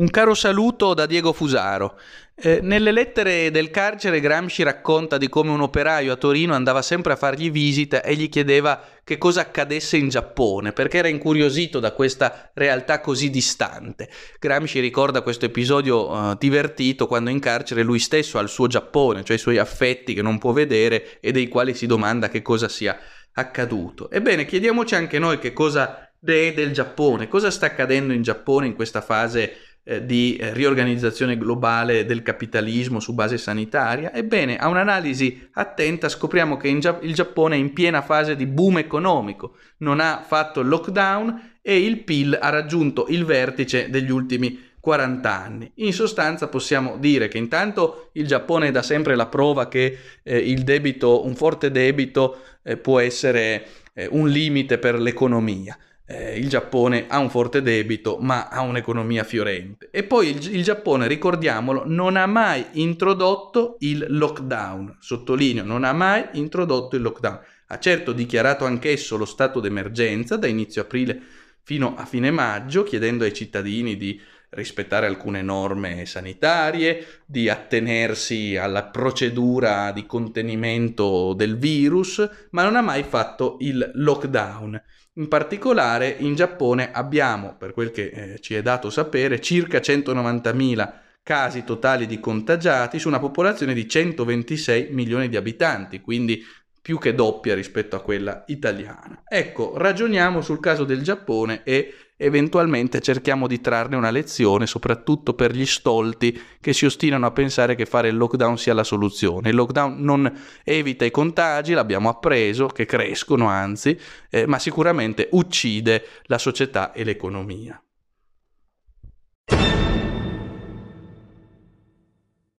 Un caro saluto da Diego Fusaro. Eh, nelle lettere del carcere Gramsci racconta di come un operaio a Torino andava sempre a fargli visita e gli chiedeva che cosa accadesse in Giappone, perché era incuriosito da questa realtà così distante. Gramsci ricorda questo episodio uh, divertito quando in carcere lui stesso ha il suo Giappone, cioè i suoi affetti che non può vedere e dei quali si domanda che cosa sia accaduto. Ebbene, chiediamoci anche noi che cosa è del Giappone, cosa sta accadendo in Giappone in questa fase eh, di riorganizzazione globale del capitalismo su base sanitaria? Ebbene, a un'analisi attenta scopriamo che Gia- il Giappone è in piena fase di boom economico, non ha fatto lockdown e il PIL ha raggiunto il vertice degli ultimi 40 anni. In sostanza possiamo dire che intanto il Giappone dà sempre la prova che eh, il debito, un forte debito eh, può essere eh, un limite per l'economia eh, il Giappone ha un forte debito ma ha un'economia fiorente. E poi il, il, Giappone, ricordiamolo, non ha mai introdotto il lockdown, sottolineo, non ha mai introdotto il lockdown. Ha certo dichiarato anch'esso lo stato d'emergenza da inizio aprile fino a fine maggio, chiedendo ai cittadini di rispettare alcune norme sanitarie, di attenersi alla procedura di contenimento del virus, ma non ha mai fatto il lockdown. In particolare in Giappone abbiamo, per quel che eh, ci è dato sapere, circa 190.000 casi totali di contagiati su una popolazione di 126 milioni di abitanti, quindi più che doppia rispetto a quella italiana. Ecco, ragioniamo sul caso del Giappone e eventualmente cerchiamo di trarne una lezione, soprattutto per gli stolti che si ostinano a pensare che fare il lockdown sia la soluzione. Il lockdown non evita i contagi, l'abbiamo appreso, che crescono anzi, eh, ma sicuramente uccide la società e l'economia.